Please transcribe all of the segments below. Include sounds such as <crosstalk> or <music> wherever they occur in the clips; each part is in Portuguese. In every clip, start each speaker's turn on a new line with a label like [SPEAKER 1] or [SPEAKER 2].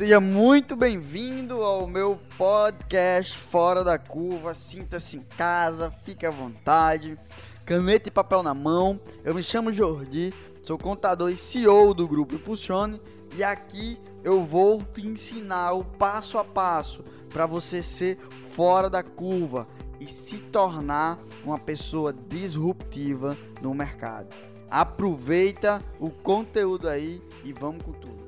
[SPEAKER 1] Seja muito bem-vindo ao meu podcast Fora da Curva. Sinta-se em casa, fique à vontade. Caneta e papel na mão. Eu me chamo Jordi, sou contador e CEO do grupo Impulsione e aqui eu vou te ensinar o passo a passo para você ser fora da curva e se tornar uma pessoa disruptiva no mercado. Aproveita o conteúdo aí e vamos com tudo.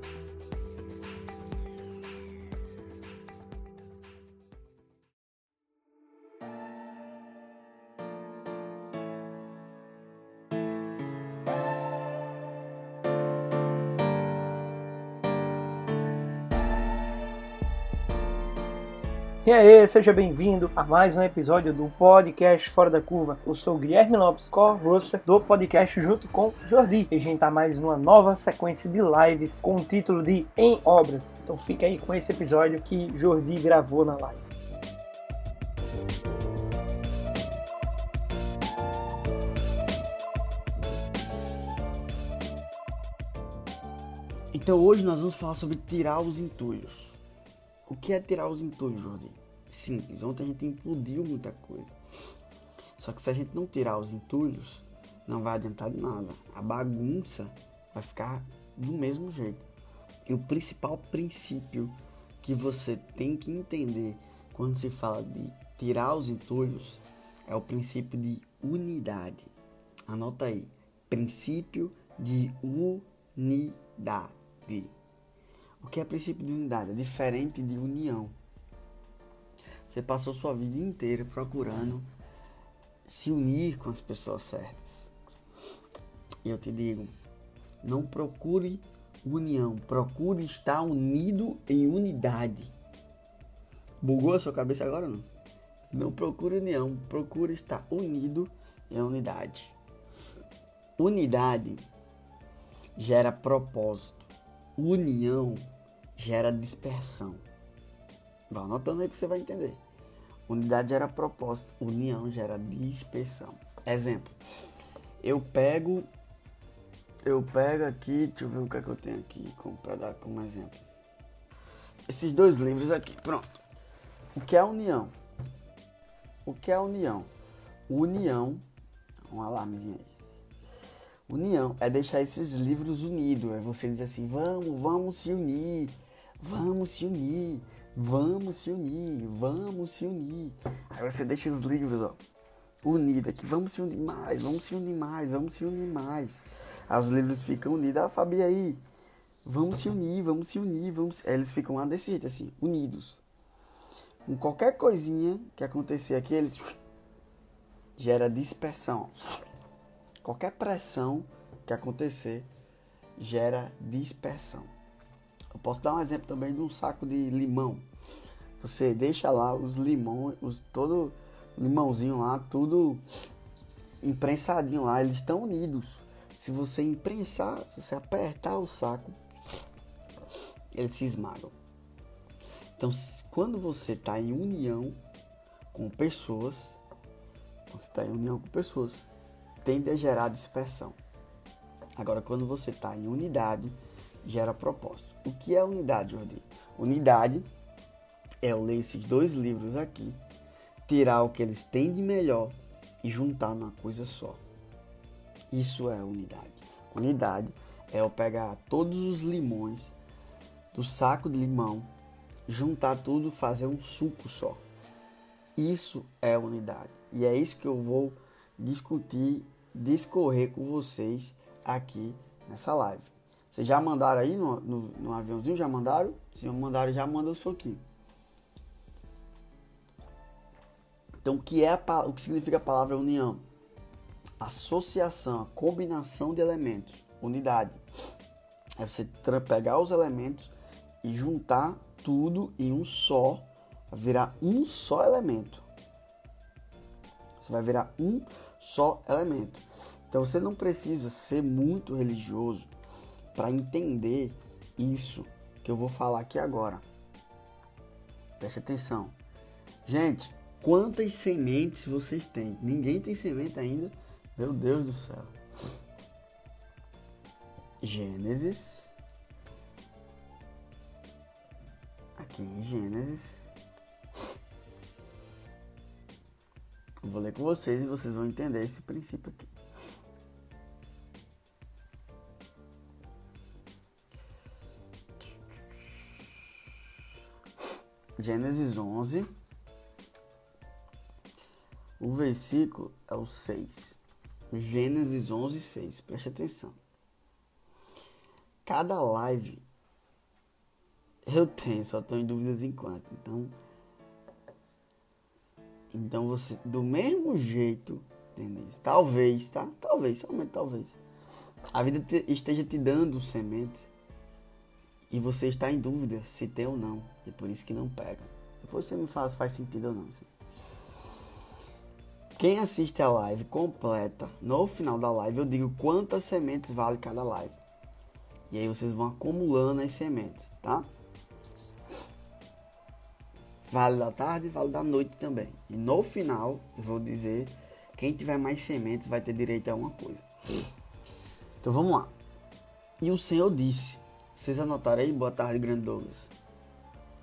[SPEAKER 2] E aí, seja bem-vindo a mais um episódio do podcast Fora da Curva. Eu sou Guilherme Lopes, co-host do podcast junto com Jordi. E a gente tá mais numa nova sequência de lives com o título de Em Obras. Então fica aí com esse episódio que Jordi gravou na live.
[SPEAKER 1] Então hoje nós vamos falar sobre tirar os entulhos. O que é tirar os entulhos, Jordi? Simples. Ontem a gente implodiu muita coisa. Só que se a gente não tirar os entulhos, não vai adiantar de nada. A bagunça vai ficar do mesmo jeito. E o principal princípio que você tem que entender quando se fala de tirar os entulhos é o princípio de unidade. Anota aí. Princípio de unidade. O que é princípio de unidade? É diferente de união. Você passou sua vida inteira procurando se unir com as pessoas certas. E eu te digo, não procure união, procure estar unido em unidade. Bugou a sua cabeça agora não? Não procure união, procure estar unido em unidade. Unidade gera propósito. União gera dispersão. Vá anotando aí que você vai entender. Unidade gera propósito, união gera dispersão. Exemplo. Eu pego eu pego aqui, deixa eu ver o que é que eu tenho aqui para dar como exemplo. Esses dois livros aqui, pronto. O que é união? O que é união? União, um alarmezinho aí. União é deixar esses livros unidos. É você dizer assim, vamos, vamos se unir. Vamos se unir, vamos se unir, vamos se unir. Aí você deixa os livros, ó, unidos aqui. Vamos se unir mais, vamos se unir mais, vamos se unir mais. Aí os livros ficam unidos. Ah, Fabi, aí, vamos se unir, vamos se unir, vamos. Aí eles ficam lá desse jeito, assim, unidos. Com qualquer coisinha que acontecer aqui, eles gera dispersão. Qualquer pressão que acontecer gera dispersão. Eu posso dar um exemplo também de um saco de limão. Você deixa lá os limões, os, todo limãozinho lá, tudo imprensadinho lá, eles estão unidos. Se você imprensar, se você apertar o saco, eles se esmagam. Então, quando você está em união com pessoas, você está em união com pessoas, tende a gerar dispersão. Agora, quando você está em unidade, gera propósito. O que é unidade, Jordi? Unidade é eu ler esses dois livros aqui, tirar o que eles têm de melhor e juntar numa coisa só. Isso é unidade. Unidade é eu pegar todos os limões do saco de limão, juntar tudo, fazer um suco só. Isso é unidade. E é isso que eu vou discutir, discorrer com vocês aqui nessa live. Vocês já mandaram aí no, no, no aviãozinho? Já mandaram? Se não mandaram, já manda o soquinho. Então, o que, é a, o que significa a palavra união? Associação, combinação de elementos, unidade. É você pegar os elementos e juntar tudo em um só, virar um só elemento. Você vai virar um só elemento. Então você não precisa ser muito religioso para entender isso que eu vou falar aqui agora. Preste atenção. Gente, quantas sementes vocês têm? Ninguém tem semente ainda? Meu Deus do céu. Gênesis. aqui em Gênesis. vou ler com vocês e vocês vão entender esse princípio aqui. Gênesis 11. O versículo é o 6. Gênesis 11, 6. Preste atenção. Cada live eu tenho, só estou em dúvidas enquanto. Então, então você, do mesmo jeito, entendeu? Talvez, tá? Talvez, somente talvez. A vida te, esteja te dando sementes e você está em dúvida se tem ou não. E por isso que não pega. Depois você me fala se faz sentido ou não. Quem assiste a live completa, no final da live eu digo quantas sementes vale cada live. E aí vocês vão acumulando as sementes, tá? Vale da tarde vale da noite também. E no final, eu vou dizer, quem tiver mais sementes vai ter direito a uma coisa. Então vamos lá. E o Senhor disse, vocês anotaram aí? Boa tarde, grande Douglas.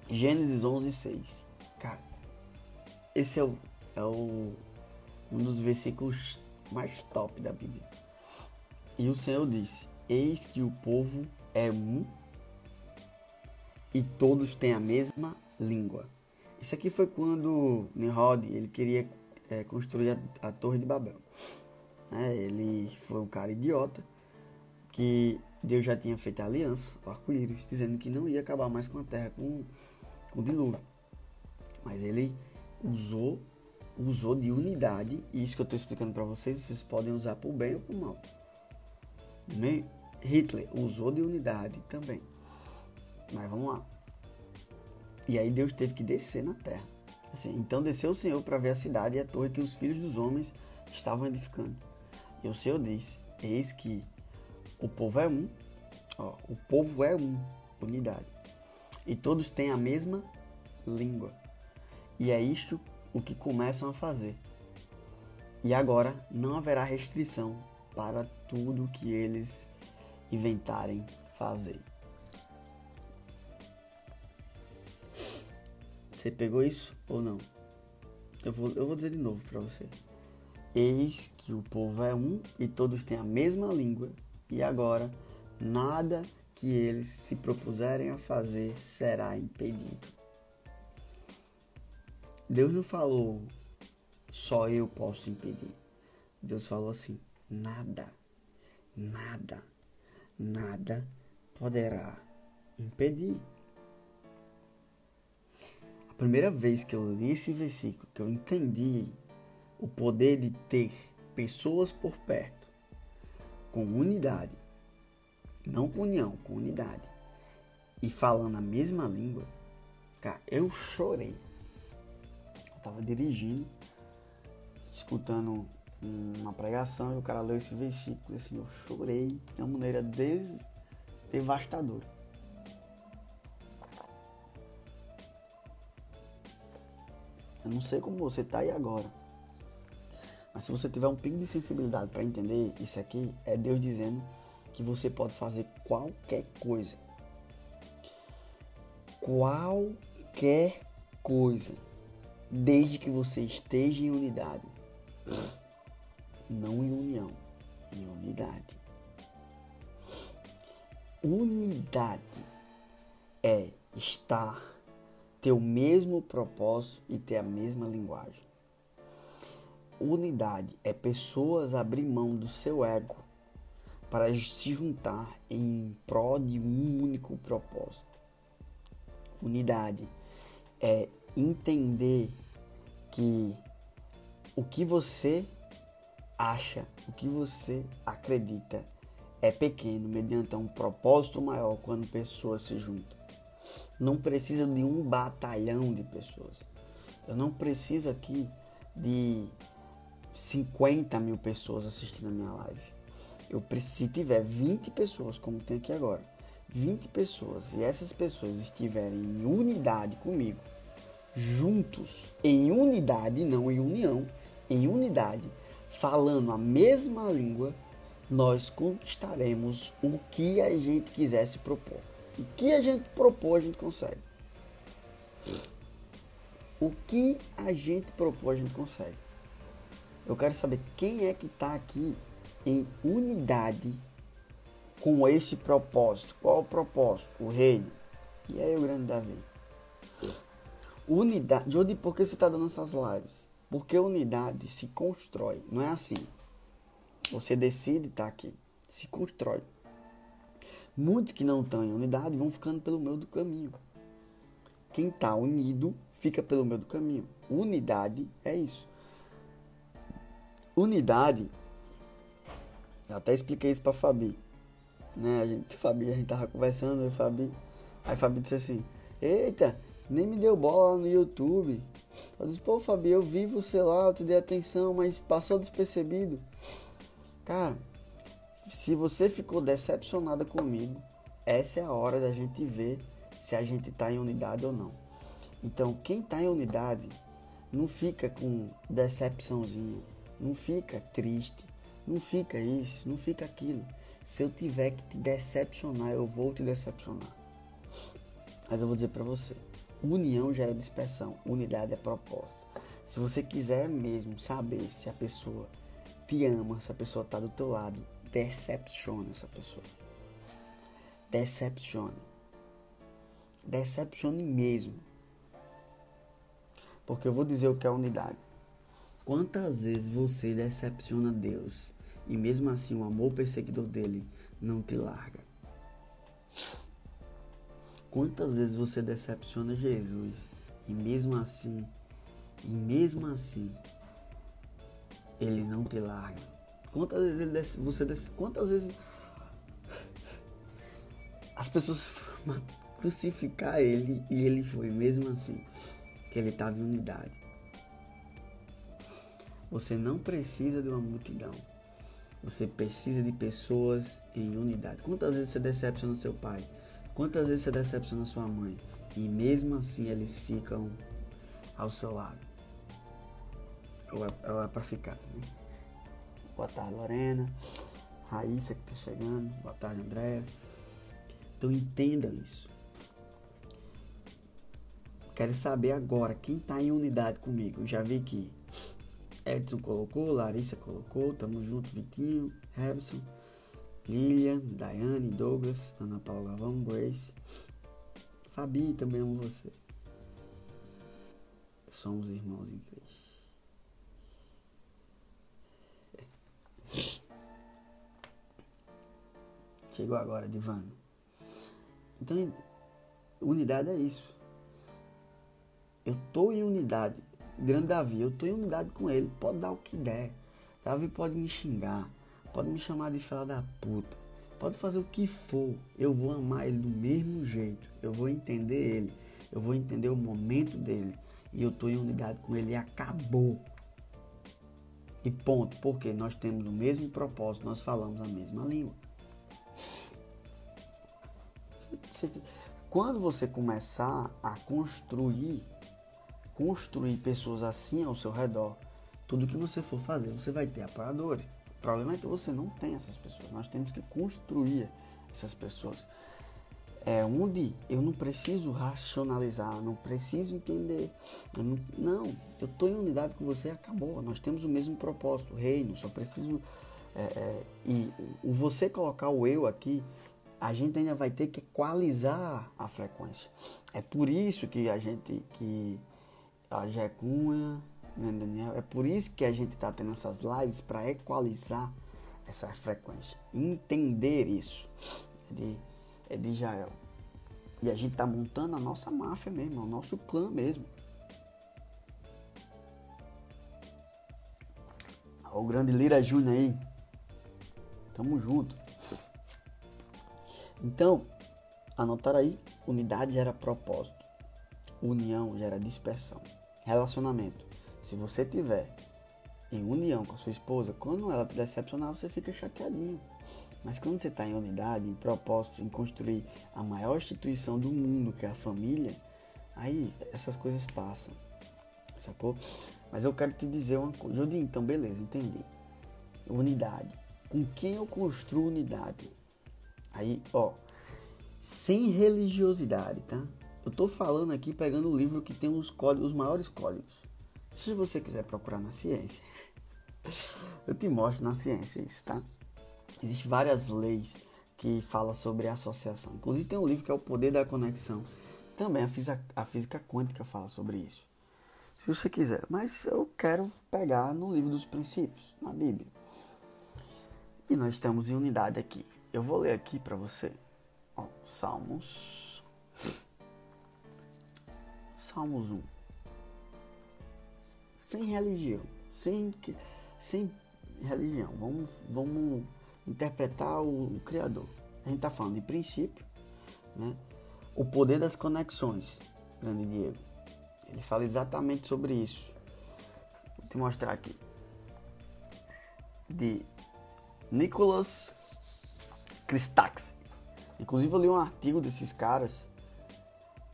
[SPEAKER 1] Gênesis 11, 6. Cara, esse é o, é o um dos versículos mais top da Bíblia. E o Senhor disse: Eis que o povo é um e todos têm a mesma língua. Isso aqui foi quando Nimrod ele queria é, construir a, a, Torre de Babel. É, ele foi um cara idiota que Deus já tinha feito a aliança, o arco-íris, dizendo que não ia acabar mais com a terra com, com o dilúvio. Mas ele usou usou de unidade, e isso que eu estou explicando para vocês, vocês podem usar por bem ou por mal. Hitler usou de unidade também. Mas vamos lá. E aí Deus teve que descer na terra. Assim, então desceu o Senhor para ver a cidade e a torre que os filhos dos homens estavam edificando. E o Senhor disse: Eis que o povo é um, ó, o povo é um, unidade. E todos têm a mesma língua. E é isto o que começam a fazer. E agora não haverá restrição para tudo que eles inventarem fazer. Você pegou isso ou não? Eu vou, eu vou dizer de novo para você. Eis que o povo é um e todos têm a mesma língua, e agora nada que eles se propuserem a fazer será impedido. Deus não falou só eu posso impedir. Deus falou assim: nada, nada, nada poderá impedir. A primeira vez que eu li esse versículo, que eu entendi o poder de ter pessoas por perto com unidade, não com união, com unidade, e falando a mesma língua, cara, eu chorei estava dirigindo, escutando uma pregação e o cara leu esse versículo assim, eu chorei de uma maneira des devastadora. Eu não sei como você está aí agora. Mas se você tiver um pingo de sensibilidade para entender isso aqui, é Deus dizendo que você pode fazer qualquer coisa. Qualquer coisa desde que você esteja em unidade. Não em união, em unidade. Unidade é estar, ter o mesmo propósito e ter a mesma linguagem. Unidade é pessoas abrir mão do seu ego para se juntar em prol de um único propósito. Unidade é entender que o que você acha, o que você acredita é pequeno mediante um propósito maior quando pessoas se juntam. Não precisa de um batalhão de pessoas. Eu não preciso aqui de 50 mil pessoas assistindo a minha live. Eu preciso, se tiver 20 pessoas, como tem aqui agora, 20 pessoas, e essas pessoas estiverem em unidade comigo, juntos, em unidade, não em união, em unidade, falando a mesma língua, nós conquistaremos o que a gente quiser se propor. O que a gente propor, a gente consegue. O que a gente propôs, a gente consegue. Eu quero saber quem é que está aqui em unidade com esse propósito. Qual o propósito? O reino. E aí o grande Davi. Unidade. Jodi, por que você está dando essas lives? Porque unidade se constrói. Não é assim. Você decide estar tá aqui. Se constrói. Muitos que não estão em unidade vão ficando pelo meio do caminho. Quem está unido fica pelo meio do caminho. Unidade é isso. Unidade. Eu até expliquei isso para Fabi. Né? A gente, Fabi, a gente tava conversando, eu Fabi. Aí Fabi disse assim: Eita, nem me deu bola no YouTube. Eu disse: Pô, Fabi, eu vi você lá, eu te dei atenção, mas passou despercebido. Cara, se você ficou decepcionada comigo, essa é a hora da gente ver se a gente está em unidade ou não. Então, quem está em unidade não fica com decepçãozinha, não fica triste, não fica isso, não fica aquilo. Se eu tiver que te decepcionar, eu vou te decepcionar. Mas eu vou dizer para você, união gera dispersão, unidade é propósito. Se você quiser mesmo saber se a pessoa te ama, se a pessoa está do teu lado, decepcione essa pessoa. Decepcione. Decepcione mesmo. Porque eu vou dizer o que é unidade. Quantas vezes você decepciona Deus e mesmo assim o amor perseguidor dele não te larga? Quantas vezes você decepciona Jesus e mesmo assim, e mesmo assim, ele não te larga? Quantas vezes você quantas vezes as pessoas <laughs> crucificar ele e ele foi mesmo assim que ele estava em unidade. Você não precisa de uma multidão. Você precisa de pessoas em unidade. Quantas vezes você decepciona seu pai? Quantas vezes você decepciona sua mãe? E mesmo assim eles ficam ao seu lado. Ou é, é para ficar, né? Boa tarde, Lorena. Raíssa que tá chegando. Boa tarde, Andréa. Então entendam isso. Quero saber agora quem está em unidade comigo. já vi que Edson colocou, Larissa colocou, tamo junto, Vitinho, Harrison, Lilian, Daiane, Douglas, Ana Paula Galvão, Grace, Fabi, também amo você. Somos irmãos em Cristo. <laughs> Chegou agora, Divano. Então, unidade é isso. Eu tô em unidade. Grande Davi, eu tô em unidade com ele. Pode dar o que der. Davi pode me xingar. Pode me chamar de fela da puta. Pode fazer o que for. Eu vou amar ele do mesmo jeito. Eu vou entender ele. Eu vou entender o momento dele. E eu tô em unidade com ele e acabou. E ponto. Porque nós temos o mesmo propósito. Nós falamos a mesma língua. Quando você começar a construir construir pessoas assim ao seu redor, tudo que você for fazer, você vai ter apoiadores. O problema é que você não tem essas pessoas. Nós temos que construir essas pessoas. É onde eu não preciso racionalizar, não preciso entender. Eu não, não, eu estou em unidade com você acabou. Nós temos o mesmo propósito, reino. Só preciso. É, é, e o você colocar o eu aqui, a gente ainda vai ter que equalizar a frequência. É por isso que a gente que a Jecunha, né, Daniel? É por isso que a gente está tendo essas lives para equalizar essa frequência, entender isso. É de, é de Jael. E a gente tá montando a nossa máfia mesmo, o nosso clã mesmo. o grande Lira Júnior aí. Tamo junto. Então, anotaram aí, unidade gera propósito. União gera dispersão. Relacionamento. Se você tiver em união com a sua esposa, quando ela te decepcionar, você fica chateadinho. Mas quando você está em unidade, em propósito, em construir a maior instituição do mundo, que é a família, aí essas coisas passam. Sacou? Mas eu quero te dizer uma coisa. Judinho, então beleza, entendi. Unidade. Com quem eu construo unidade? Aí, ó, sem religiosidade, tá? Eu tô falando aqui pegando o livro que tem os códigos, os maiores códigos. Se você quiser procurar na ciência, <laughs> eu te mostro na ciência isso, tá? Existem várias leis que falam sobre associação. Inclusive tem um livro que é O Poder da Conexão. Também a física, a física quântica fala sobre isso. Se você quiser. Mas eu quero pegar no livro dos princípios, na Bíblia. E nós estamos em unidade aqui. Eu vou ler aqui para você. Ó, Salmos. Salmos 1. Sem religião. Sem, sem religião. Vamos, vamos interpretar o, o Criador. A gente está falando de princípio, né? o poder das conexões, grande Diego. Ele fala exatamente sobre isso. Vou te mostrar aqui. De Nicholas Christakis. Inclusive eu li um artigo desses caras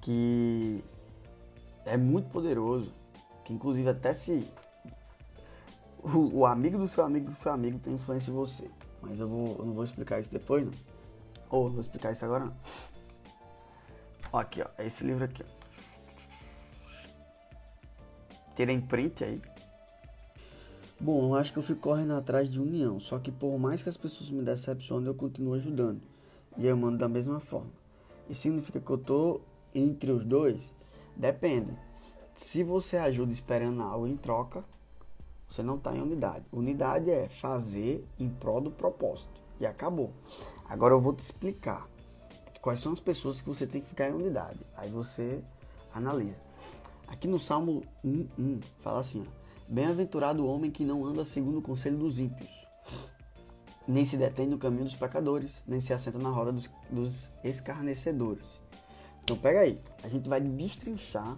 [SPEAKER 1] que é muito poderoso. Que inclusive até se o, o, amigo do seu amigo do seu amigo tem influência em você. Mas eu, vou, eu não vou explicar isso depois, não. Ou vou explicar isso agora, não. Ó, aqui, ó. É esse livro aqui, ó. Terem print aí. Bom, eu acho que eu fico correndo atrás de união. Só que por mais que as pessoas me decepcionem, eu continuo ajudando. E eu mando da mesma forma. Isso significa que eu tô entre os dois? Depende. Se você ajuda esperando algo em troca, você não está em unidade. Unidade é fazer em prol do propósito. E acabou. Agora eu vou te explicar quais são as pessoas que você tem que ficar em unidade. Aí você analisa. Aqui no Salmo 1, fala assim: Bem-aventurado o homem que não anda segundo o conselho dos ímpios, nem se detém no caminho dos pecadores, nem se assenta na roda dos, dos escarnecedores. Então pega aí, a gente vai destrinchar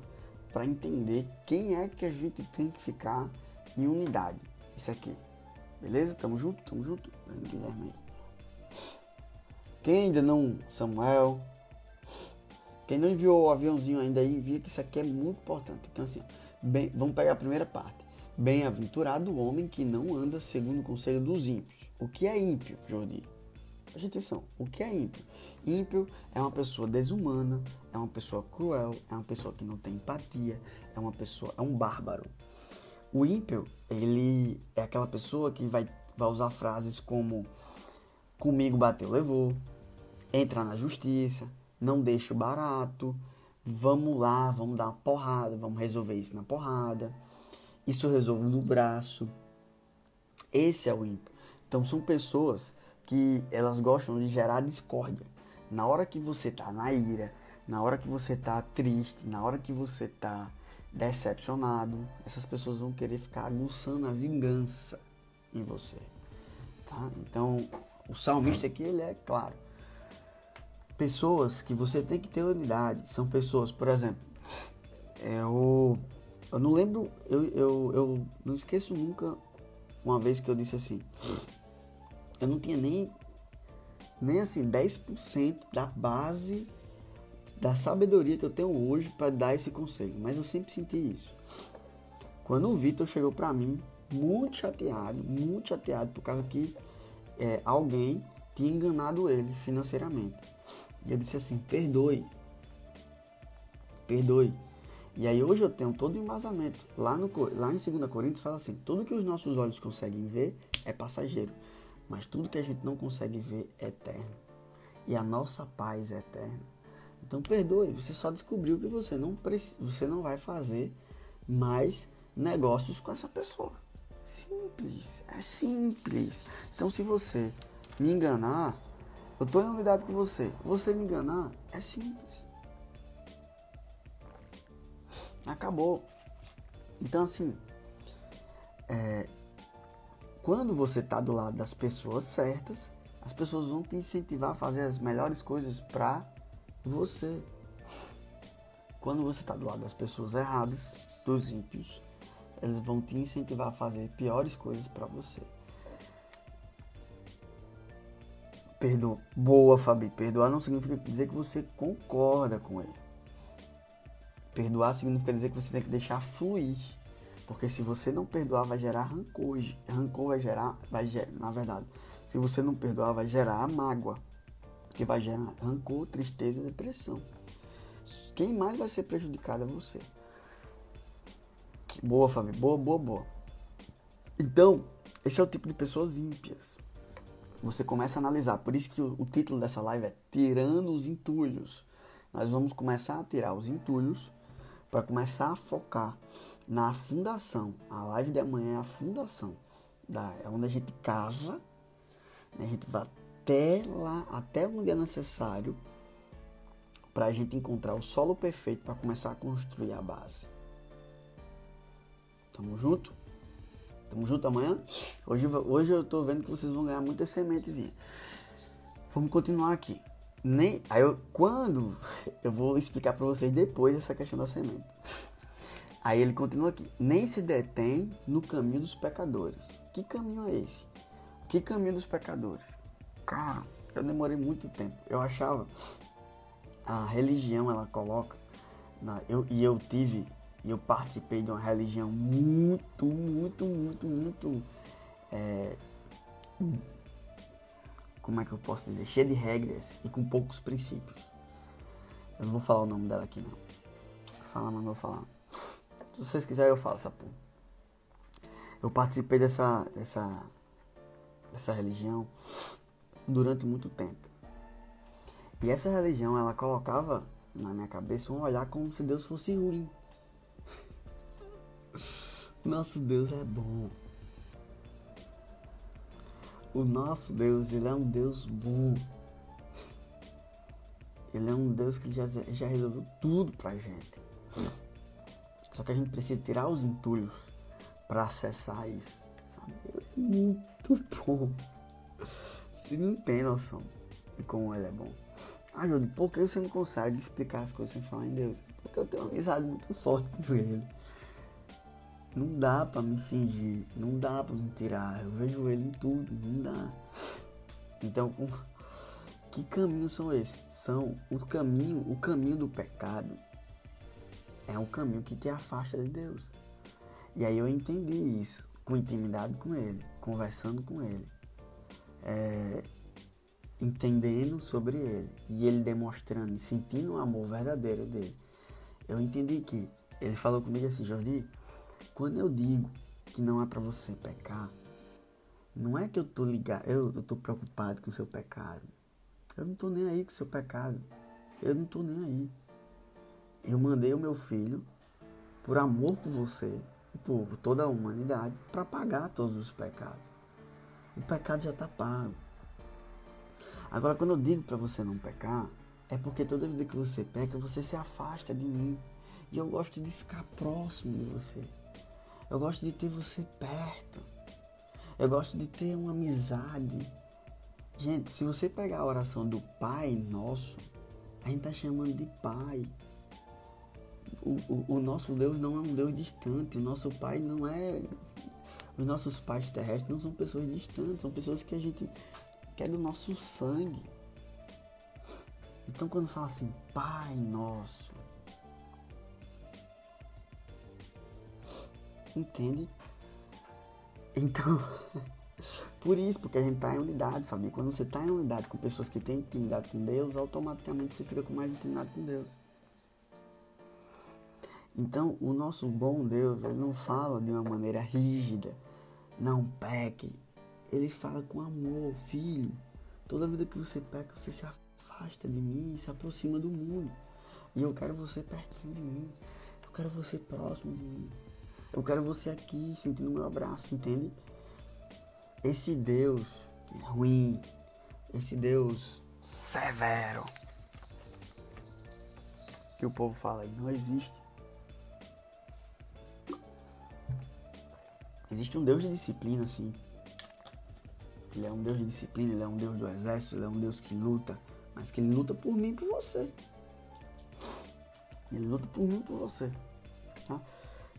[SPEAKER 1] para entender quem é que a gente tem que ficar em unidade. Isso aqui. Beleza? Tamo junto? Tamo junto? Guilherme. Quem ainda não, Samuel. Quem não enviou o aviãozinho ainda aí, envia que isso aqui é muito importante. Então assim, bem, vamos pegar a primeira parte. Bem-aventurado o homem que não anda segundo o conselho dos ímpios. O que é ímpio, Jordi? Preste atenção. O que é ímpio? Ímpio é uma pessoa desumana, é uma pessoa cruel, é uma pessoa que não tem empatia, é uma pessoa, é um bárbaro. O ímpio, ele é aquela pessoa que vai, vai usar frases como comigo bateu, levou, entrar na justiça, não deixa barato, vamos lá, vamos dar uma porrada, vamos resolver isso na porrada, isso resolve no braço. Esse é o ímpio. Então são pessoas que elas gostam de gerar discórdia. Na hora que você tá na ira, na hora que você tá triste, na hora que você tá decepcionado, essas pessoas vão querer ficar aguçando a vingança em você. Tá? Então, o salmista aqui ele é claro. Pessoas que você tem que ter unidade são pessoas, por exemplo, eu, é eu não lembro, eu, eu, eu não esqueço nunca uma vez que eu disse assim, eu não tinha nem, nem assim 10% da base da sabedoria que eu tenho hoje para dar esse conselho, mas eu sempre senti isso. Quando o Vitor chegou para mim, muito chateado, muito chateado por causa que é, alguém tinha enganado ele financeiramente. E eu disse assim: perdoe, perdoe. E aí hoje eu tenho todo o embasamento. Lá, no, lá em 2 Coríntios fala assim: tudo que os nossos olhos conseguem ver é passageiro, mas tudo que a gente não consegue ver é eterno. E a nossa paz é eterna. Então perdoe, você só descobriu que você não, você não vai fazer mais negócios com essa pessoa. Simples, é simples. Então se você me enganar, eu estou em unidade com você. Você me enganar, é simples. Acabou. Então assim, é, quando você está do lado das pessoas certas, as pessoas vão te incentivar a fazer as melhores coisas para você. Quando você está do lado das pessoas erradas, dos ímpios, eles vão te incentivar a fazer piores coisas para você. Perdoa. Boa, Fabi. Perdoar não significa dizer que você concorda com ele. Perdoar significa dizer que você tem que deixar fluir. Porque se você não perdoar, vai gerar rancor. Rancor vai gerar, vai na verdade, se você não perdoar, vai gerar mágoa que vai gerar rancor, tristeza e depressão. Quem mais vai ser prejudicado é você. Que boa, Fábio. Boa, boa, boa. Então, esse é o tipo de pessoas ímpias. Você começa a analisar. Por isso que o, o título dessa live é Tirando os Entulhos. Nós vamos começar a tirar os entulhos para começar a focar na fundação. A live de amanhã é a fundação. Da, é onde a gente cava, né? a gente vai até lá, até onde é necessário para a gente encontrar o solo perfeito para começar a construir a base. Tamo junto? Tamo junto amanhã? Hoje, hoje eu tô vendo que vocês vão ganhar muita sementezinha. Vamos continuar aqui. Nem, aí eu, quando <laughs> eu vou explicar para vocês depois essa questão da semente. Aí ele continua aqui. Nem se detém no caminho dos pecadores. Que caminho é esse? Que caminho dos pecadores? Cara, eu demorei muito tempo. Eu achava a religião ela coloca na, eu, e eu tive e eu participei de uma religião muito, muito, muito, muito. É, como é que eu posso dizer? Cheia de regras e com poucos princípios. Eu não vou falar o nome dela aqui não. Fala, mas não vou falar. Se vocês quiserem eu falo essa porra. Eu participei dessa, dessa, dessa religião durante muito tempo. E essa religião, ela colocava na minha cabeça um olhar como se Deus fosse ruim. Nosso Deus é bom. O nosso Deus, ele é um Deus bom. Ele é um Deus que já, já resolveu tudo pra gente. Só que a gente precisa tirar os entulhos para acessar isso. Sabe? É muito bom. Você não tem noção de como ele é bom. Ah, Júlio, por que você não consegue explicar as coisas sem falar em Deus? Porque eu tenho uma amizade muito forte com ele. Não dá para me fingir, não dá para me tirar. Eu vejo ele em tudo, não dá. Então, <laughs> que caminhos são esses? São o caminho, o caminho do pecado. É um caminho que te afasta de Deus. E aí eu entendi isso, com intimidade com ele, conversando com ele, é, entendendo sobre ele e ele demonstrando sentindo o amor verdadeiro dele. Eu entendi que ele falou comigo assim, Jordi, quando eu digo que não é para você pecar, não é que eu tô ligado, eu, eu tô preocupado com o seu pecado. Eu não tô nem aí com o seu pecado. Eu não tô nem aí. Eu mandei o meu filho por amor por você e por toda a humanidade para pagar todos os pecados. O pecado já está pago. Agora, quando eu digo para você não pecar, é porque toda vida que você peca, você se afasta de mim. E eu gosto de ficar próximo de você. Eu gosto de ter você perto. Eu gosto de ter uma amizade. Gente, se você pegar a oração do Pai Nosso, a gente tá chamando de Pai. O, o, nosso Deus não é um Deus distante. O nosso Pai não é. Os nossos pais terrestres não são pessoas distantes, são pessoas que a gente quer do nosso sangue. Então quando fala assim, Pai Nosso, Entende? Então, <laughs> por isso, porque a gente está em unidade, Fabi. Quando você está em unidade com pessoas que têm intimidade com Deus, automaticamente você fica com mais intimidade com Deus. Então, o nosso bom Deus, ele não fala de uma maneira rígida, não peque. Ele fala com amor, filho. Toda vida que você peca, você se afasta de mim se aproxima do mundo. E eu quero você pertinho de mim. Eu quero você próximo de mim. Eu quero você aqui sentindo meu abraço, entende? Esse Deus que é ruim, esse Deus severo que o povo fala aí, não existe. Existe um Deus de disciplina, sim. Ele é um Deus de disciplina, ele é um Deus do exército, ele é um Deus que luta, mas que ele luta por mim e por você. Ele luta por mim e por você. Tá?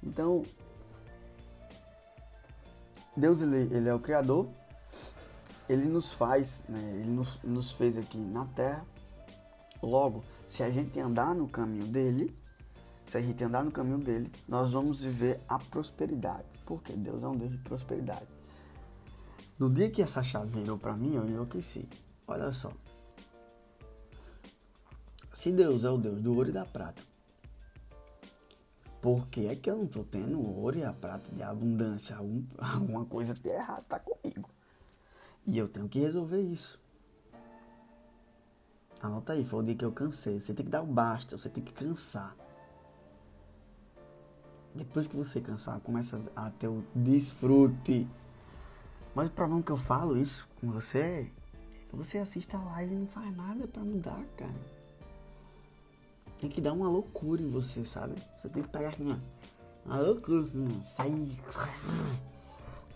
[SPEAKER 1] Então, Deus ele, ele é o Criador, ele nos faz, né, ele nos, nos fez aqui na terra. Logo, se a gente andar no caminho dele, se a gente andar no caminho dele, nós vamos viver a prosperidade. Porque Deus é um Deus de prosperidade. No dia que essa chave virou para mim, eu enlouqueci. Olha só. Se Deus é o Deus do ouro e da prata, por que é que eu não tô tendo ouro e a prata de abundância? Algum, <laughs> alguma coisa tá errada tá comigo. E eu tenho que resolver isso. Anota aí, foi o dia que eu cansei. Você tem que dar o basta, você tem que cansar. Depois que você cansar, começa a ter o desfrute. Mas o problema que eu falo isso com você é você assiste a live e não faz nada para mudar, cara. Tem que dar uma loucura em você, sabe? Você tem que pegar assim, ó. Uma loucura, assim, sair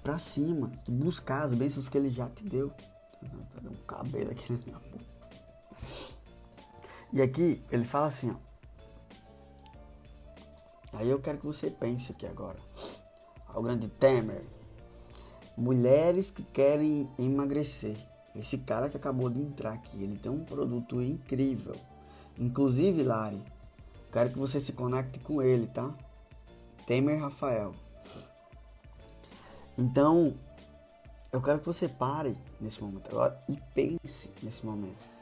[SPEAKER 1] pra cima, buscar as bênçãos que ele já te deu. Tá dando um cabelo aqui na minha boca. E aqui ele fala assim, ó. Aí eu quero que você pense aqui agora. Ao grande Temer. Mulheres que querem emagrecer. Esse cara que acabou de entrar aqui, ele tem um produto incrível. Inclusive, Lari, quero que você se conecte com ele, tá? Temer Rafael. Então, eu quero que você pare nesse momento agora e pense nesse momento.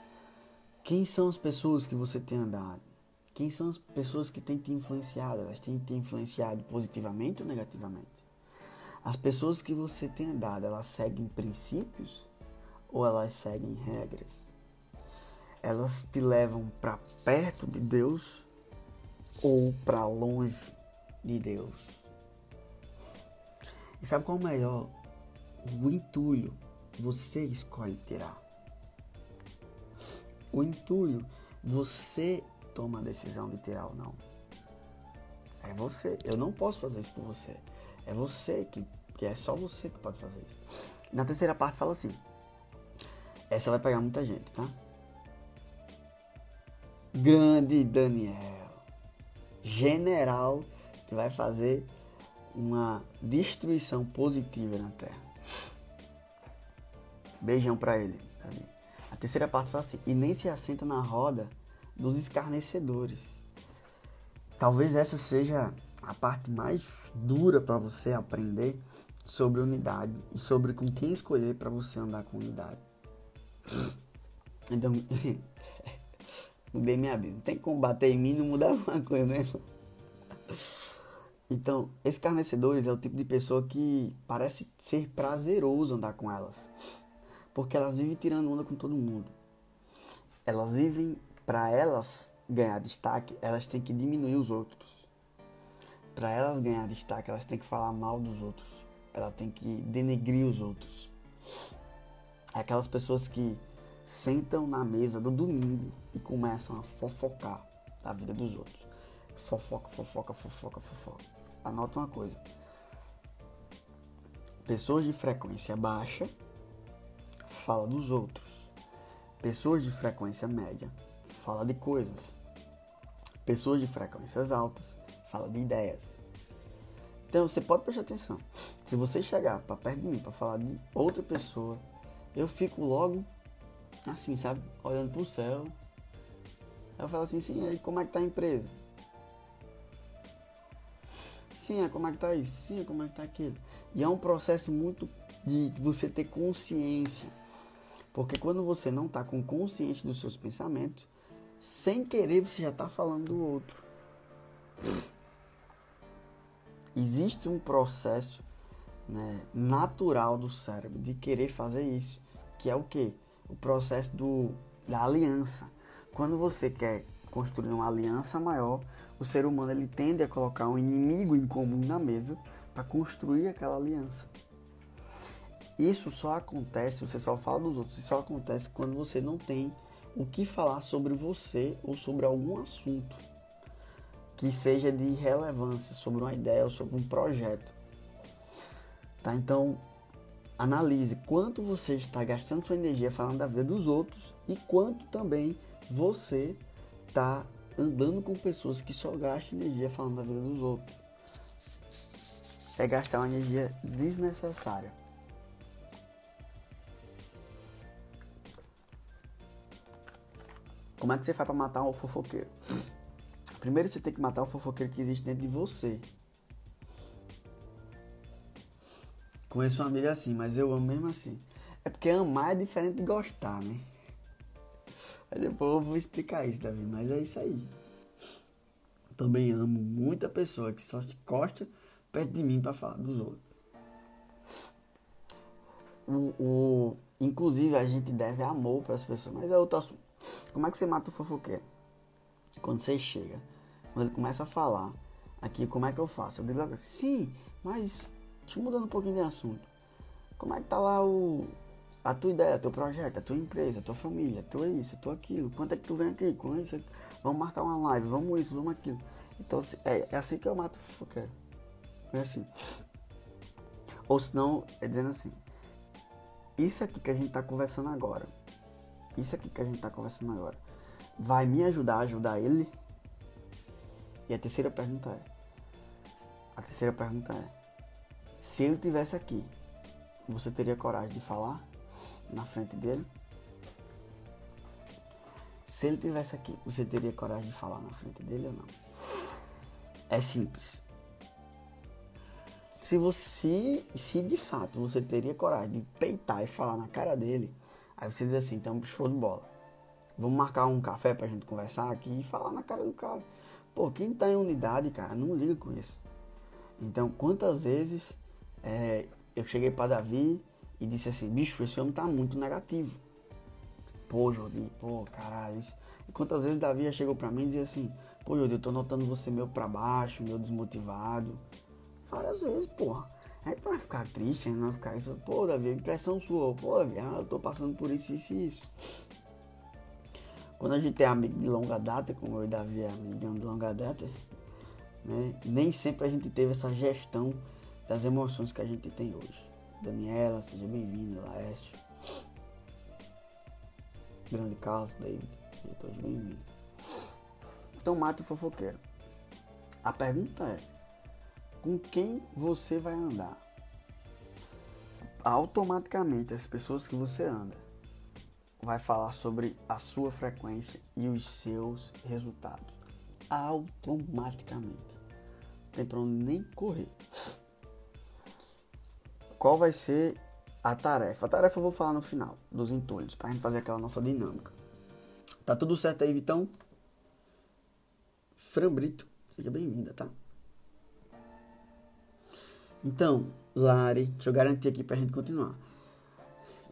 [SPEAKER 1] Quem são as pessoas que você tem andado? Quem são as pessoas que têm te influenciado? Elas têm te influenciado positivamente ou negativamente? As pessoas que você tem andado, elas seguem princípios ou elas seguem regras? Elas te levam para perto de Deus ou para longe de Deus? E sabe qual é o melhor? O entulho você escolhe tirar. O entulho você toma a decisão ou não. É você. Eu não posso fazer isso por você. É você que, que é só você que pode fazer isso. Na terceira parte fala assim. Essa vai pegar muita gente, tá? Grande Daniel. General que vai fazer uma destruição positiva na Terra. Beijão para ele. A terceira parte fala assim: e nem se assenta na roda dos escarnecedores. Talvez essa seja a parte mais dura para você aprender sobre unidade e sobre com quem escolher para você andar com unidade. <sniffs> Então, <laughs> mudei minha vida. Não tem como bater em mim e não mudar uma coisa, né? <laughs> Então, escarnecedores é o tipo de pessoa que parece ser prazeroso andar com elas. Porque elas vivem tirando onda com todo mundo. Elas vivem, para elas ganhar destaque, elas têm que diminuir os outros. Para elas ganhar destaque, elas têm que falar mal dos outros. Ela tem que denegrir os outros. É aquelas pessoas que sentam na mesa do domingo e começam a fofocar da vida dos outros. Fofoca, fofoca, fofoca, fofoca anota uma coisa. Pessoas de frequência baixa fala dos outros. Pessoas de frequência média fala de coisas. Pessoas de frequências altas fala de ideias. Então você pode prestar atenção. Se você chegar para perto de mim para falar de outra pessoa, eu fico logo assim, sabe, olhando para o céu. Eu falo assim, sim, aí como é que tá a empresa? Sim, é como é que tá isso? Sim, é como é que tá aquilo? E é um processo muito de você ter consciência. Porque quando você não está com consciência dos seus pensamentos, sem querer você já está falando do outro. Existe um processo né, natural do cérebro de querer fazer isso, que é o que? O processo do, da aliança. Quando você quer construir uma aliança maior, o ser humano ele tende a colocar um inimigo em comum na mesa para construir aquela aliança. Isso só acontece, você só fala dos outros, isso só acontece quando você não tem o que falar sobre você ou sobre algum assunto que seja de relevância, sobre uma ideia ou sobre um projeto. Tá? Então, analise quanto você está gastando sua energia falando da vida dos outros e quanto também você está andando com pessoas que só gastam energia falando da vida dos outros. É gastar uma energia desnecessária. Como é que você faz para matar um fofoqueiro? Primeiro você tem que matar o fofoqueiro que existe dentro de você. Conheço uma amiga assim, mas eu amo mesmo assim. É porque amar é diferente de gostar, né? Aí depois eu vou explicar isso, Davi, mas é isso aí. Também amo muita pessoa que só encosta perto de mim para falar dos outros. O, o, inclusive a gente deve amor para as pessoas, mas é outro assunto. Como é que você mata o fofoqueiro? Quando você chega, quando ele começa a falar, aqui como é que eu faço? Eu digo logo assim, sim, mas te mudando um pouquinho de assunto. Como é que tá lá o, a tua ideia, teu projeto, a tua empresa, a tua família, tua isso, tua aquilo, quanto é que tu vem aqui, com isso, vamos marcar uma live, vamos isso, vamos aquilo. Então é, é assim que eu mato o fofoqueiro. É assim. Ou senão, é dizendo assim, isso aqui que a gente tá conversando agora, isso aqui que a gente tá conversando agora, vai me ajudar a ajudar ele? E a terceira pergunta é, a terceira pergunta é, se ele tivesse aqui, você teria coragem de falar na frente dele? Se ele tivesse aqui, você teria coragem de falar na frente dele ou não? É simples. Se você, se de fato você teria coragem de peitar e falar na cara dele, aí você diz assim, então show de bola. Vamos marcar um café pra gente conversar aqui e falar na cara do cara. Pô, quem tá em unidade, cara, não liga com isso. Então, quantas vezes é, eu cheguei para Davi e disse assim, bicho, esse homem tá muito negativo. Pô, Jordi, pô, caralho. Isso. E quantas vezes Davi já chegou para mim e dizia assim, pô, Jordi, eu tô notando você meio para baixo, meio desmotivado. Várias vezes, porra. Aí não vai ficar triste, não vai ficar isso. Pô, Davi, impressão sua. Pô, Davi, ah, eu tô passando por isso, isso e isso. Quando a gente é amigo de longa data, como eu e Davi é amigo de longa data, né, nem sempre a gente teve essa gestão das emoções que a gente tem hoje. Daniela, seja bem-vinda, Laeste. Grande Carlos, David, todos bem-vindos. Então mate o fofoqueiro. A pergunta é, com quem você vai andar? Automaticamente as pessoas que você anda vai falar sobre a sua frequência e os seus resultados. Automaticamente. Não tem pra onde nem correr qual vai ser a tarefa. A tarefa eu vou falar no final, dos entulhos, para a gente fazer aquela nossa dinâmica. Tá tudo certo aí, Vitão? Fran Brito, seja bem-vinda, tá? Então, Lari, deixa eu garantir aqui pra gente continuar.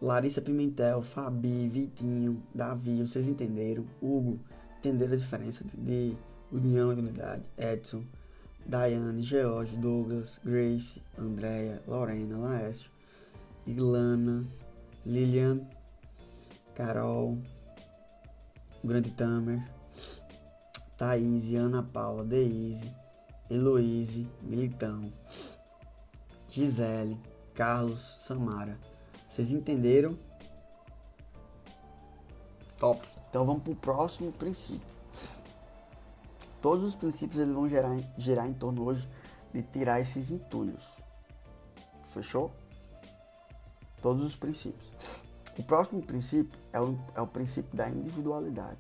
[SPEAKER 1] Larissa Pimentel, Fabi, Vitinho, Davi, vocês entenderam? Hugo, entenderam a diferença de união e unidade? Edson, Daiane, George, Douglas, Grace, Andréia, Lorena, Laércio, Ilana, Lilian, Carol, Grande Tamer, Thaís, Ana Paula, Deise, Heloíse, Militão, Gisele, Carlos, Samara. Vocês entenderam? Top. Então vamos pro próximo princípio. Todos os princípios eles vão gerar, gerar em torno hoje de tirar esses entulhos. Fechou? Todos os princípios. O próximo princípio é o, é o princípio da individualidade.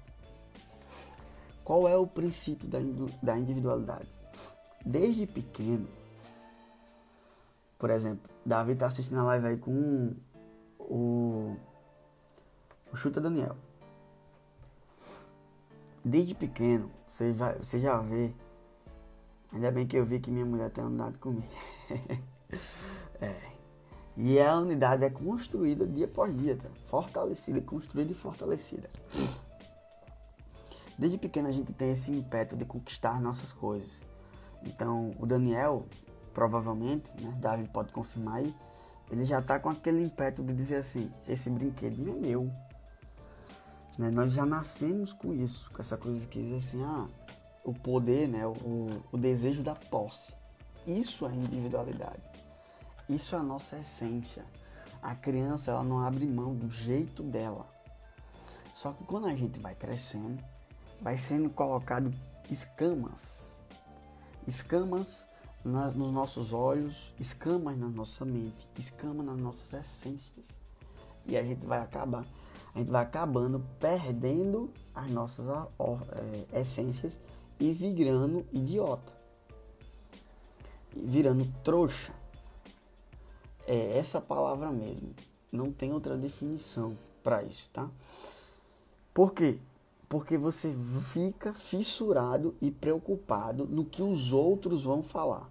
[SPEAKER 1] Qual é o princípio da, da individualidade? Desde pequeno, por exemplo, Davi está assistindo a live aí com o, o Chuta Daniel. Desde pequeno, você, vai, você já vê. Ainda bem que eu vi que minha mulher tem andado comigo. <laughs> é. E a unidade é construída dia após dia, tá? Fortalecida, construída e fortalecida. Desde pequeno a gente tem esse impeto de conquistar nossas coisas. Então, o Daniel, provavelmente, né, Davi pode confirmar aí, ele já tá com aquele impeto de dizer assim: esse brinquedinho é meu. Né? Nós já nascemos com isso, com essa coisa que diz assim, ah, o poder, né? o, o desejo da posse. Isso é individualidade. Isso é a nossa essência. A criança ela não abre mão do jeito dela. Só que quando a gente vai crescendo, vai sendo colocado escamas. Escamas nas, nos nossos olhos, escamas na nossa mente, escamas nas nossas essências. E a gente vai acabar a gente vai acabando perdendo as nossas é, essências e virando idiota. Virando trouxa. É essa palavra mesmo. Não tem outra definição para isso, tá? Por quê? Porque você fica fissurado e preocupado no que os outros vão falar.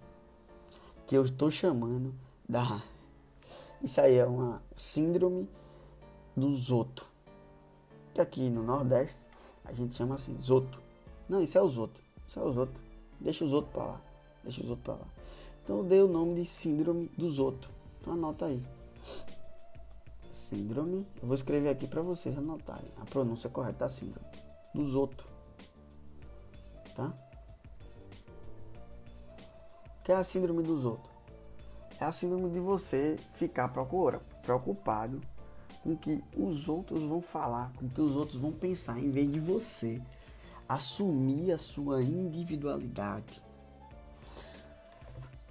[SPEAKER 1] Que eu estou chamando da. Isso aí é uma síndrome do Zoto. Que aqui no Nordeste a gente chama assim, Zoto. Não, isso é o Zoto. Isso é o Zoto. Deixa os outros para lá. Deixa os outros para lá. Então eu dei o nome de síndrome do Zoto. Então anota aí. Síndrome. Eu vou escrever aqui para vocês anotarem. A pronúncia correta da síndrome. Dos outros. Tá? Que é a síndrome dos outros? É a síndrome de você ficar procura, preocupado com o que os outros vão falar, com o que os outros vão pensar, em vez de você assumir a sua individualidade.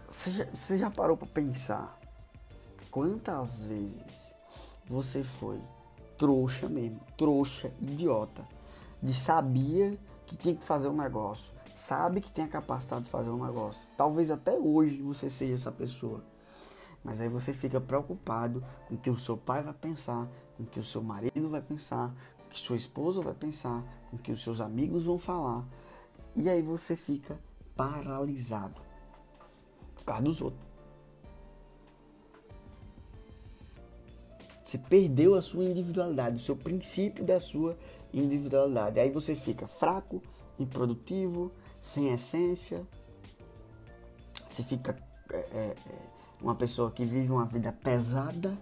[SPEAKER 1] Você já, você já parou para pensar quantas vezes você foi trouxa mesmo, trouxa, idiota, de sabia que tinha que fazer um negócio, sabe que tem a capacidade de fazer um negócio. Talvez até hoje você seja essa pessoa. Mas aí você fica preocupado com o que o seu pai vai pensar, com o que o seu marido vai pensar, com o que sua esposa vai pensar, com o que os seus amigos vão falar. E aí você fica paralisado por causa dos outros. Você perdeu a sua individualidade, o seu princípio da sua individualidade. Aí você fica fraco, improdutivo, sem essência. Você fica é, é, é uma pessoa que vive uma vida pesada.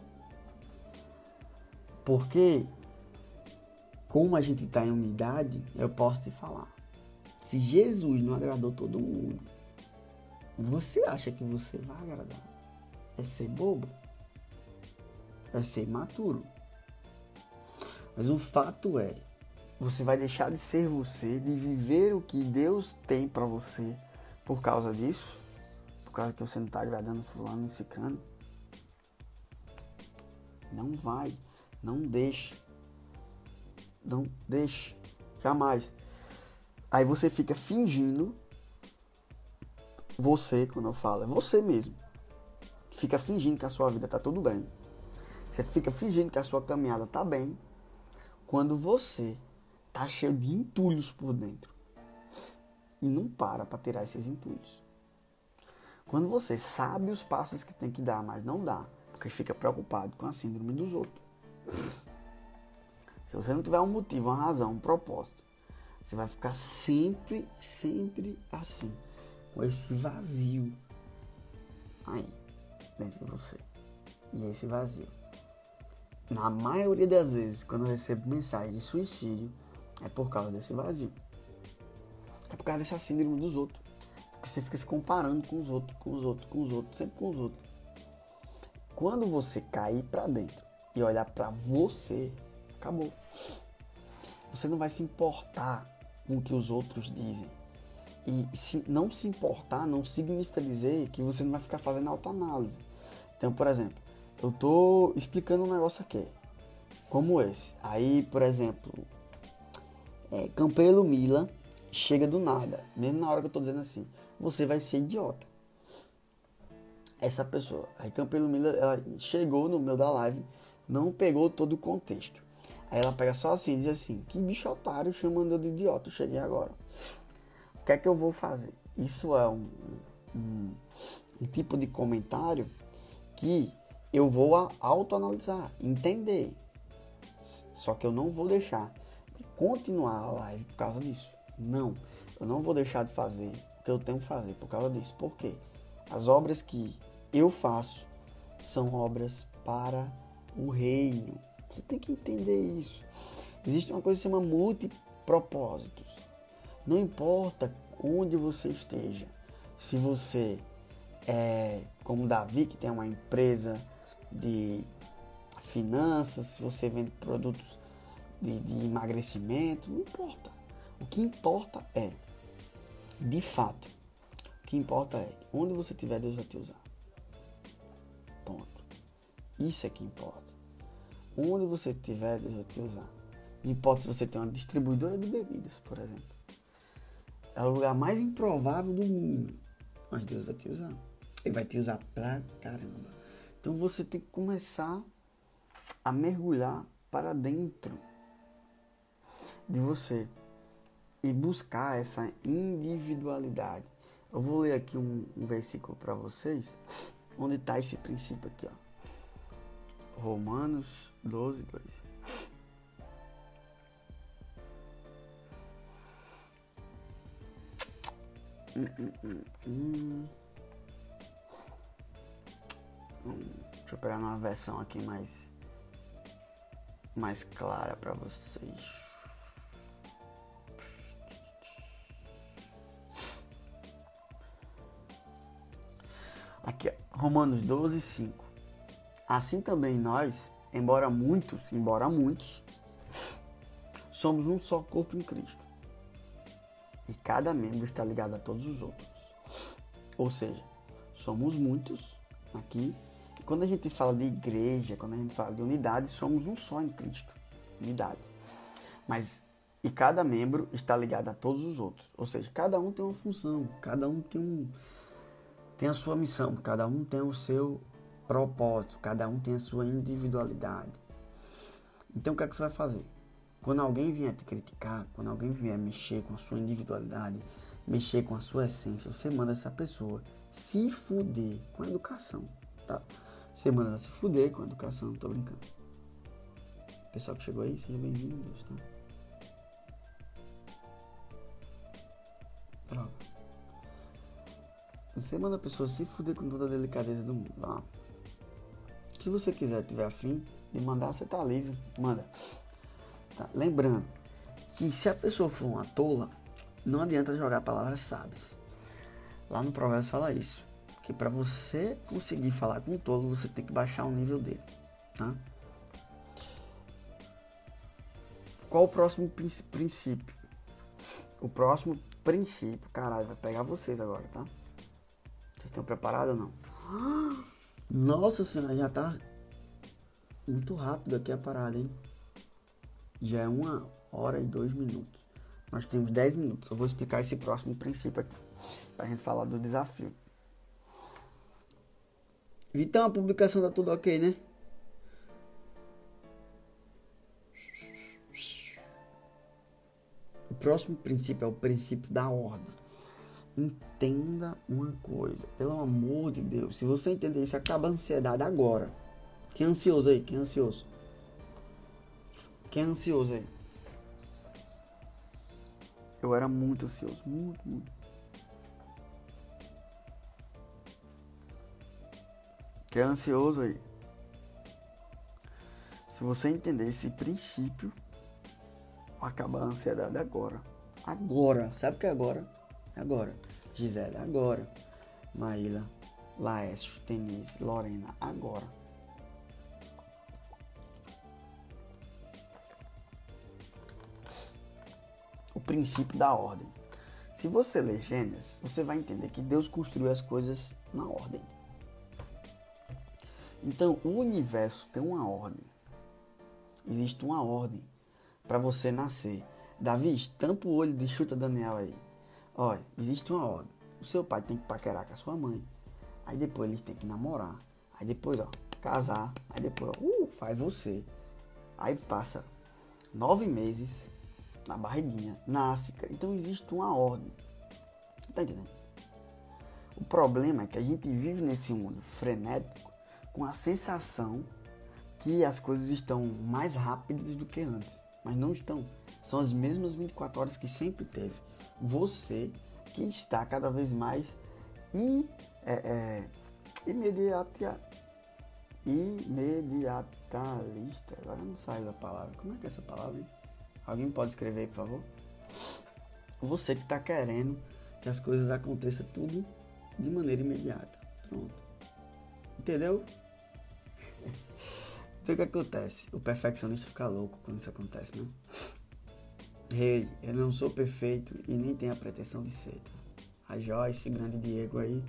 [SPEAKER 1] Porque, como a gente está em unidade, eu posso te falar. Se Jesus não agradou todo mundo, você acha que você vai agradar? É ser bobo? é ser imaturo. Mas o fato é, você vai deixar de ser você, de viver o que Deus tem para você por causa disso, por causa que você não está agradando fulano e ciclano. Não vai, não deixe. Não deixe, jamais. Aí você fica fingindo você, quando eu falo, é você mesmo. Fica fingindo que a sua vida tá tudo bem. Você fica fingindo que a sua caminhada tá bem, quando você tá cheio de entulhos por dentro. E não para para tirar esses entulhos. Quando você sabe os passos que tem que dar, mas não dá, porque fica preocupado com a síndrome dos outros. Se você não tiver um motivo, uma razão, um propósito, você vai ficar sempre, sempre assim, com esse vazio aí dentro de você. E esse vazio na maioria das vezes, quando eu recebo mensagem de suicídio, é por causa desse vazio. É por causa dessa síndrome dos outros. Porque você fica se comparando com os outros, com os outros, com os outros, sempre com os outros. Quando você cair para dentro e olhar para você, acabou. Você não vai se importar com o que os outros dizem. E se não se importar não significa dizer que você não vai ficar fazendo autoanálise. Então, por exemplo, eu tô explicando um negócio aqui, como esse. Aí, por exemplo, é, Campelo Mila chega do nada, mesmo na hora que eu tô dizendo assim, você vai ser idiota. Essa pessoa, aí Campelo Mila, ela chegou no meio da live, não pegou todo o contexto. Aí ela pega só assim diz assim, que bicho otário chamando eu de idiota, eu cheguei agora. O que é que eu vou fazer? Isso é um, um, um tipo de comentário que eu vou autoanalisar, entender. Só que eu não vou deixar de continuar a live por causa disso. Não, eu não vou deixar de fazer o que eu tenho que fazer por causa disso. Por quê? As obras que eu faço são obras para o reino. Você tem que entender isso. Existe uma coisa que se chama multipropósitos. Não importa onde você esteja, se você é como Davi, que tem uma empresa de finanças, se você vende produtos de, de emagrecimento, não importa. O que importa é, de fato, o que importa é onde você estiver, Deus vai te usar. Ponto. Isso é que importa. Onde você estiver, Deus vai te usar. Não importa se você tem uma distribuidora de bebidas, por exemplo. É o lugar mais improvável do mundo. Mas Deus vai te usar. Ele vai te usar pra caramba. Então você tem que começar a mergulhar para dentro. De você e buscar essa individualidade. Eu vou ler aqui um, um versículo para vocês, onde está esse princípio aqui, ó. Romanos 12, 2. Hum, hum, hum, hum. Deixa eu pegar uma versão aqui mais mais clara para vocês. Romanos 12, 5. Assim também nós, embora muitos, embora muitos, somos um só corpo em Cristo. E cada membro está ligado a todos os outros. Ou seja, somos muitos aqui. E quando a gente fala de igreja, quando a gente fala de unidade, somos um só em Cristo. Unidade. Mas e cada membro está ligado a todos os outros. Ou seja, cada um tem uma função, cada um tem um, tem a sua missão, cada um tem o seu propósito, cada um tem a sua individualidade. Então o que é que você vai fazer? Quando alguém vier te criticar, quando alguém vier mexer com a sua individualidade, mexer com a sua essência, você manda essa pessoa se fuder com a educação, tá? Você manda ela se fuder com a educação, tô brincando. Pessoal que chegou aí, seja bem-vindo, tá? Droga. Você manda a pessoa se fuder com toda a delicadeza do mundo. Ó. Se você quiser, tiver afim de mandar, você tá livre. Manda. Tá? Lembrando que se a pessoa for uma tola, não adianta jogar palavras sábias. Lá no Provérbios fala isso. Que para você conseguir falar com um tolo, você tem que baixar o nível dele. Tá? Qual o próximo princípio? O próximo princípio, caralho, vai pegar vocês agora, tá? Estão preparados ou não? Nossa senhora, já tá muito rápido aqui a parada, hein? Já é uma hora e dois minutos. Nós temos dez minutos. Eu vou explicar esse próximo princípio aqui. Pra gente falar do desafio. Vitão, a publicação tá tudo ok, né? O próximo princípio é o princípio da ordem. Entenda uma coisa, pelo amor de Deus, se você entender isso, acaba a ansiedade agora. Quem é ansioso aí? Quem é ansioso? Quem é ansioso aí? Eu era muito ansioso, muito, muito. Quem é ansioso aí? Se você entender esse princípio, acaba a ansiedade agora. Agora, sabe o que é agora? agora. Gisele, agora. Maíla, Laércio, Denise, Lorena, agora. O princípio da ordem. Se você ler Gênesis, você vai entender que Deus construiu as coisas na ordem. Então, o universo tem uma ordem. Existe uma ordem para você nascer. Davi, tampa o olho de chuta Daniel aí. Olha, existe uma ordem. O seu pai tem que paquerar com a sua mãe. Aí depois eles têm que namorar. Aí depois, ó, casar. Aí depois, ó, uh, faz você. Aí passa nove meses na barriguinha, nasce. Então existe uma ordem. Tá entendendo? O problema é que a gente vive nesse mundo frenético com a sensação que as coisas estão mais rápidas do que antes. Mas não estão. São as mesmas 24 horas que sempre teve você que está cada vez mais e, é, é, imediata, imediatalista. Agora não saiu a palavra. Como é que é essa palavra? Hein? Alguém pode escrever aí, por favor? Você que está querendo que as coisas aconteçam tudo de maneira imediata. Pronto. Entendeu? então <laughs> o que acontece? O perfeccionista fica louco quando isso acontece, né? Rei, eu não sou perfeito e nem tenho a pretensão de ser. A Joyce, grande Diego aí.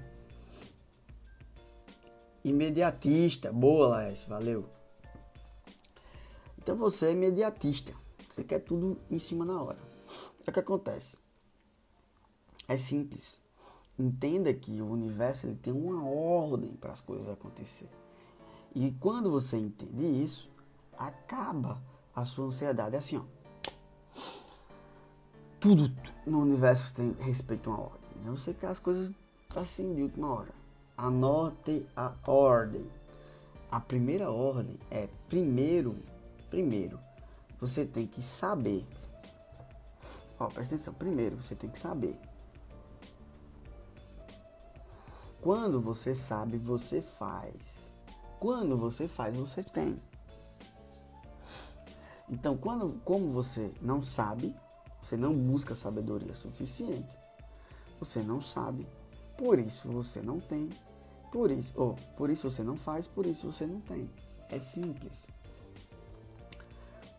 [SPEAKER 1] Imediatista. Boa, Laércio. Valeu. Então você é imediatista. Você quer tudo em cima na hora. É o que acontece. É simples. Entenda que o universo ele tem uma ordem para as coisas acontecer. E quando você entende isso, acaba a sua ansiedade. É assim, ó. Tudo no universo tem respeito a uma ordem. Eu sei que as coisas assim de última hora. Anote a ordem. A primeira ordem é primeiro, primeiro, você tem que saber. Ó, presta atenção. Primeiro, você tem que saber. Quando você sabe, você faz. Quando você faz, você tem. Então, quando, como você não sabe, você não busca sabedoria suficiente, você não sabe, por isso você não tem, por isso, ou por isso você não faz, por isso você não tem. É simples.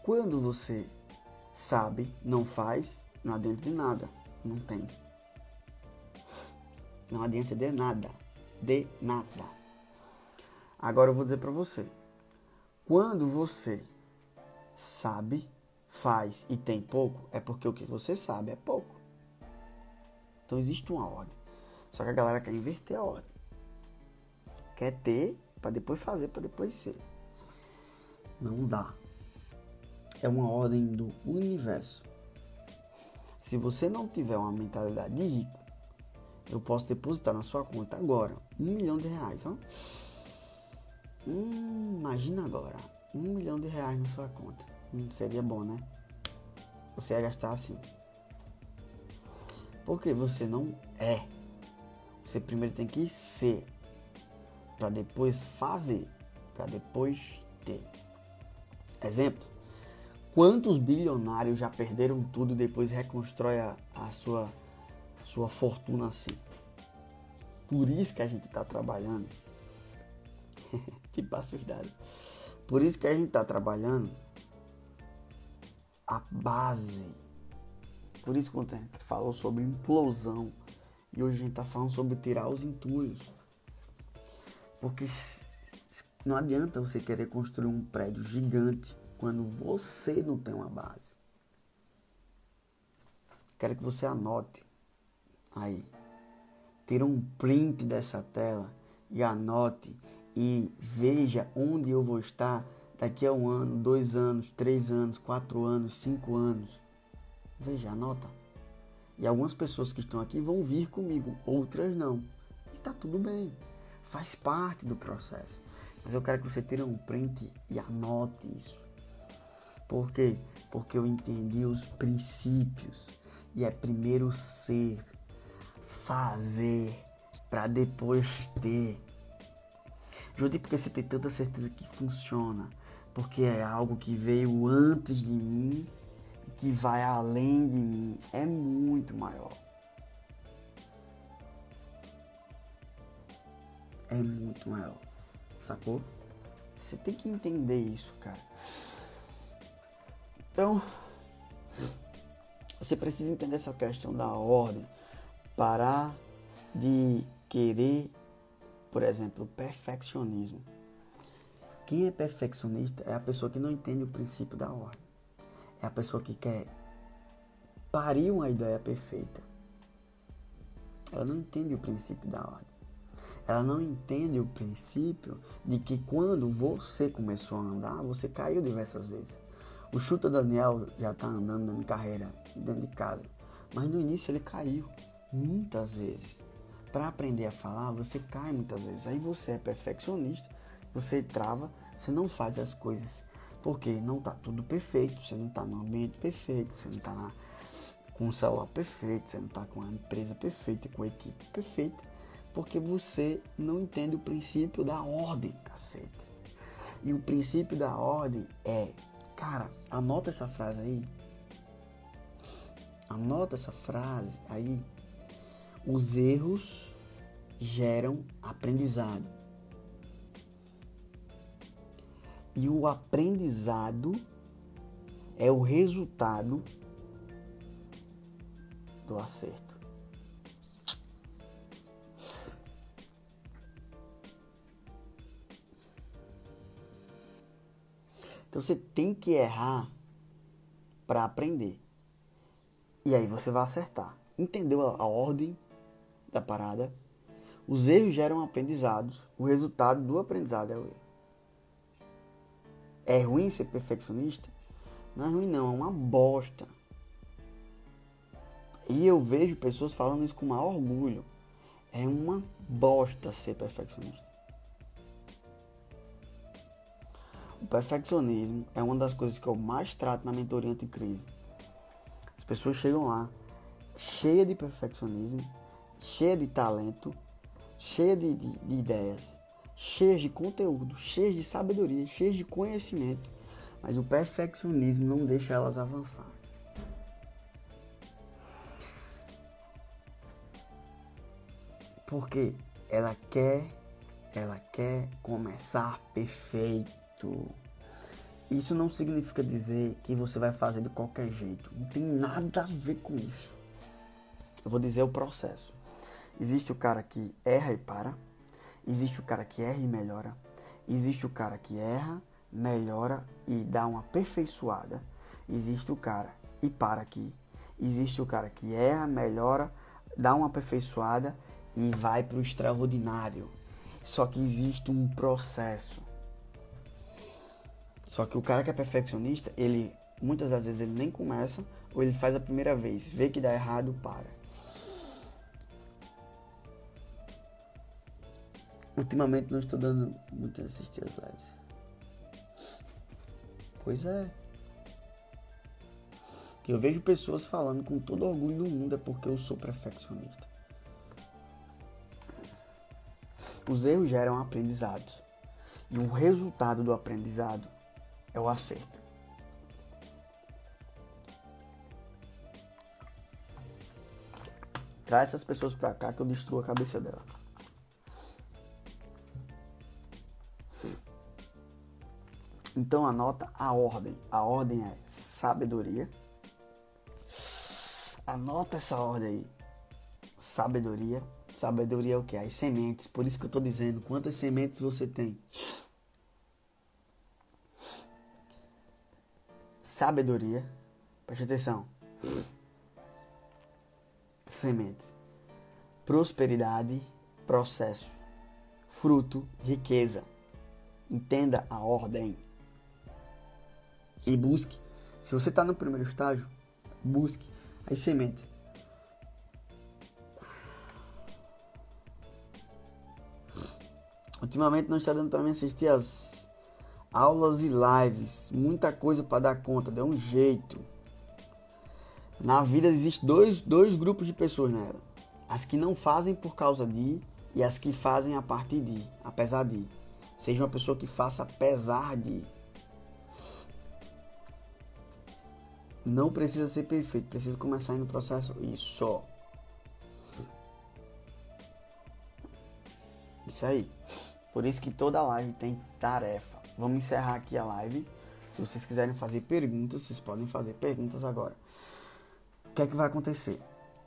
[SPEAKER 1] Quando você sabe, não faz, não adianta de nada, não tem. Não adianta de nada, de nada. Agora eu vou dizer para você. Quando você sabe, faz e tem pouco, é porque o que você sabe é pouco. Então existe uma ordem. Só que a galera quer inverter a ordem. Quer ter para depois fazer, para depois ser. Não dá. É uma ordem do universo. Se você não tiver uma mentalidade de rico, eu posso depositar na sua conta agora um milhão de reais. Ó. Hum, imagina agora, um milhão de reais na sua conta. Seria bom, né? Você ia gastar assim. Porque você não é. Você primeiro tem que ser para depois fazer, para depois ter. Exemplo: quantos bilionários já perderam tudo e depois reconstrói a, a sua sua fortuna assim? Por isso que a gente está trabalhando. <laughs> Os dados. Por isso que a gente está trabalhando a base. Por isso que gente falou sobre implosão e hoje a gente está falando sobre tirar os entulhos. Porque não adianta você querer construir um prédio gigante quando você não tem uma base. Quero que você anote aí. Tira um print dessa tela e anote e veja onde eu vou estar daqui a um ano, dois anos, três anos, quatro anos, cinco anos. Veja, anota. E algumas pessoas que estão aqui vão vir comigo, outras não. E tá tudo bem faz parte do processo. Mas eu quero que você tire um print e anote isso. Por quê? Porque eu entendi os princípios. E é primeiro ser, fazer, para depois ter. Judy, porque você tem tanta certeza que funciona? Porque é algo que veio antes de mim que vai além de mim. É muito maior. é muito maior. Sacou? Você tem que entender isso, cara. Então, você precisa entender essa questão da ordem. Parar de querer, por exemplo, perfeccionismo. Quem é perfeccionista é a pessoa que não entende o princípio da ordem. É a pessoa que quer parir uma ideia perfeita. Ela não entende o princípio da ordem. Ela não entende o princípio de que quando você começou a andar, você caiu diversas vezes. O Chuta Daniel já está andando de carreira, dentro de casa. Mas no início ele caiu muitas vezes. Para aprender a falar, você cai muitas vezes. Aí você é perfeccionista, você trava, você não faz as coisas porque não está tudo perfeito, você não está no ambiente perfeito, você não está com o celular perfeito, você não está com a empresa perfeita, com a equipe perfeita porque você não entende o princípio da ordem, cacete. E o princípio da ordem é, cara, anota essa frase aí. Anota essa frase aí. Os erros geram aprendizado. E o aprendizado é o resultado do acerto. Então você tem que errar para aprender. E aí você vai acertar. Entendeu a, ordem da parada? Os erros geram aprendizados. O resultado do aprendizado é o erro. É ruim ser perfeccionista? Não é ruim não, é uma bosta. E eu vejo pessoas falando isso com maior orgulho. É uma bosta ser perfeccionista. O perfeccionismo é uma das coisas que eu mais trato na mentoria anticrise. As pessoas chegam lá cheia de perfeccionismo, cheia de talento, cheia de, de, de ideias, cheias de conteúdo, cheias de sabedoria, cheias de conhecimento, mas o perfeccionismo não deixa elas avançar. Porque ela quer, ela quer começar perfeito. Isso não significa dizer que você vai fazer de qualquer jeito. Não tem nada a ver com isso. Eu vou dizer o processo. Existe o cara que erra e para. Existe o cara que erra e melhora. Existe o cara que erra, melhora e dá uma aperfeiçoada. Existe o cara e para aqui. Existe o cara que erra, melhora, dá uma aperfeiçoada e vai para o extraordinário. Só que existe um processo. Só que o cara que é perfeccionista, ele muitas das vezes ele nem começa ou ele faz a primeira vez, vê que dá errado, para. Ultimamente não estou dando muito a assistir as lives. Pois é. Eu vejo pessoas falando com todo orgulho do mundo é porque eu sou perfeccionista. Os erros geram aprendizado. E o resultado do aprendizado é o acerto. Traz essas pessoas pra cá que eu destruo a cabeça dela. Então anota a ordem. A ordem é sabedoria. Anota essa ordem aí. Sabedoria. Sabedoria é o que? As sementes. Por isso que eu estou dizendo. Quantas sementes você tem? Sabedoria. Preste atenção. Sementes. Prosperidade. Processo. Fruto. Riqueza. Entenda a ordem. E busque. Se você está no primeiro estágio, busque as sementes. Ultimamente não está dando para mim assistir as aulas e lives. Muita coisa para dar conta, deu um jeito. Na vida existe dois, dois grupos de pessoas nela. As que não fazem por causa de e as que fazem a partir de, apesar de. Seja uma pessoa que faça apesar de. Não precisa ser perfeito, precisa começar no processo isso. Isso aí. Por isso que toda live tem tarefa. Vamos encerrar aqui a live. Se vocês quiserem fazer perguntas, vocês podem fazer perguntas agora. O que é que vai acontecer?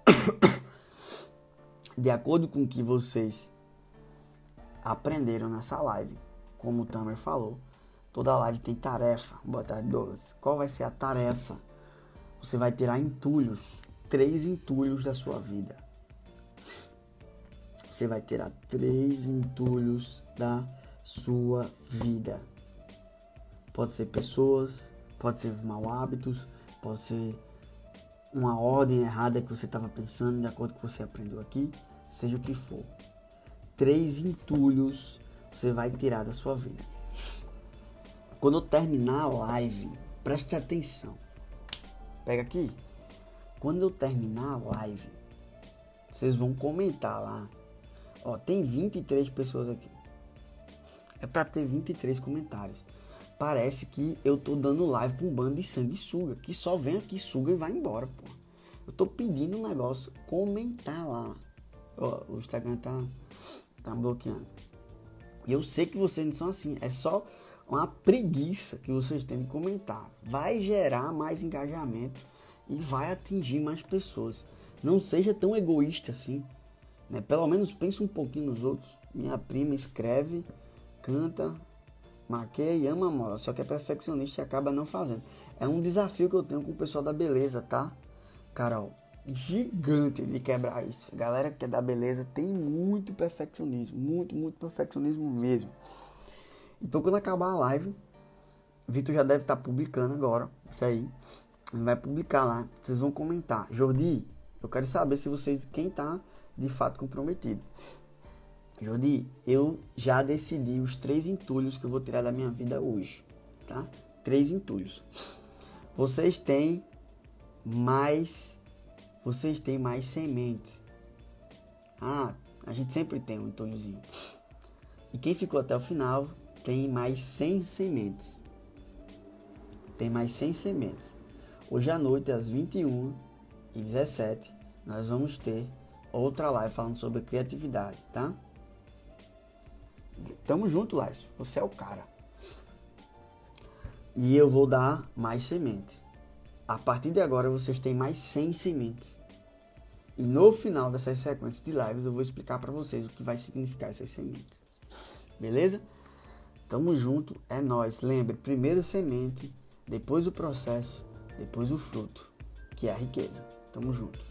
[SPEAKER 1] <coughs> De acordo com o que vocês aprenderam nessa live, como o Tamer falou, toda live tem tarefa. Boa tarde, Douglas. Qual vai ser a tarefa? Você vai tirar entulhos, três entulhos da sua vida você vai tirar três entulhos da sua vida. Pode ser pessoas, pode ser mau hábitos, pode ser uma ordem errada que você estava pensando de acordo com o que você aprendeu aqui, seja o que for. Três entulhos você vai tirar da sua vida. Quando eu terminar a live, preste atenção. Pega aqui. Quando eu terminar a live, vocês vão comentar lá Ó, tem 23 pessoas aqui. É pra ter 23 comentários. Parece que eu tô dando live pra um bando de sanguessuga, que só vem aqui, suga e vai embora, pô. Eu tô pedindo um negócio, comentar lá. Ó, o Instagram tá, tá bloqueando. E eu sei que vocês não são assim. É só uma preguiça que vocês têm de comentar. Vai gerar mais engajamento e vai atingir mais pessoas. Não seja tão egoísta assim. Né? Pelo menos pense um pouquinho nos outros. Minha prima escreve, canta, maquia e ama moda, só que é perfeccionista e acaba não fazendo. É um desafio que eu tenho com o pessoal da beleza, tá? Carol, gigante de quebrar isso. Galera que é da beleza tem muito perfeccionismo, muito, muito perfeccionismo mesmo. Então quando acabar a live, Vitor já deve estar tá publicando agora, isso aí. Ele vai publicar lá, vocês vão comentar. Jordi, Eu quero saber se vocês, quem está de fato comprometido. Jordi, eu já decidi os três entulhos que eu vou tirar da minha vida hoje, tá? Três entulhos. Vocês têm mais, vocês têm mais sementes. Ah, a gente sempre tem um entulhozinho. E quem ficou até o final tem mais 100 sementes. Tem mais 100 sementes. Hoje à noite, às 21 e 17, nós vamos ter outra live falando sobre criatividade, tá? Tamo junto, Lais. Você é o cara. E eu vou dar mais sementes. A partir de agora vocês têm mais 100 sementes. E no final dessas sequências de lives eu vou explicar para vocês o que vai significar essas sementes. Beleza? Tamo junto, é nós. Lembre, primeiro semente, depois o processo, depois o fruto, que é a riqueza. Tamo junto.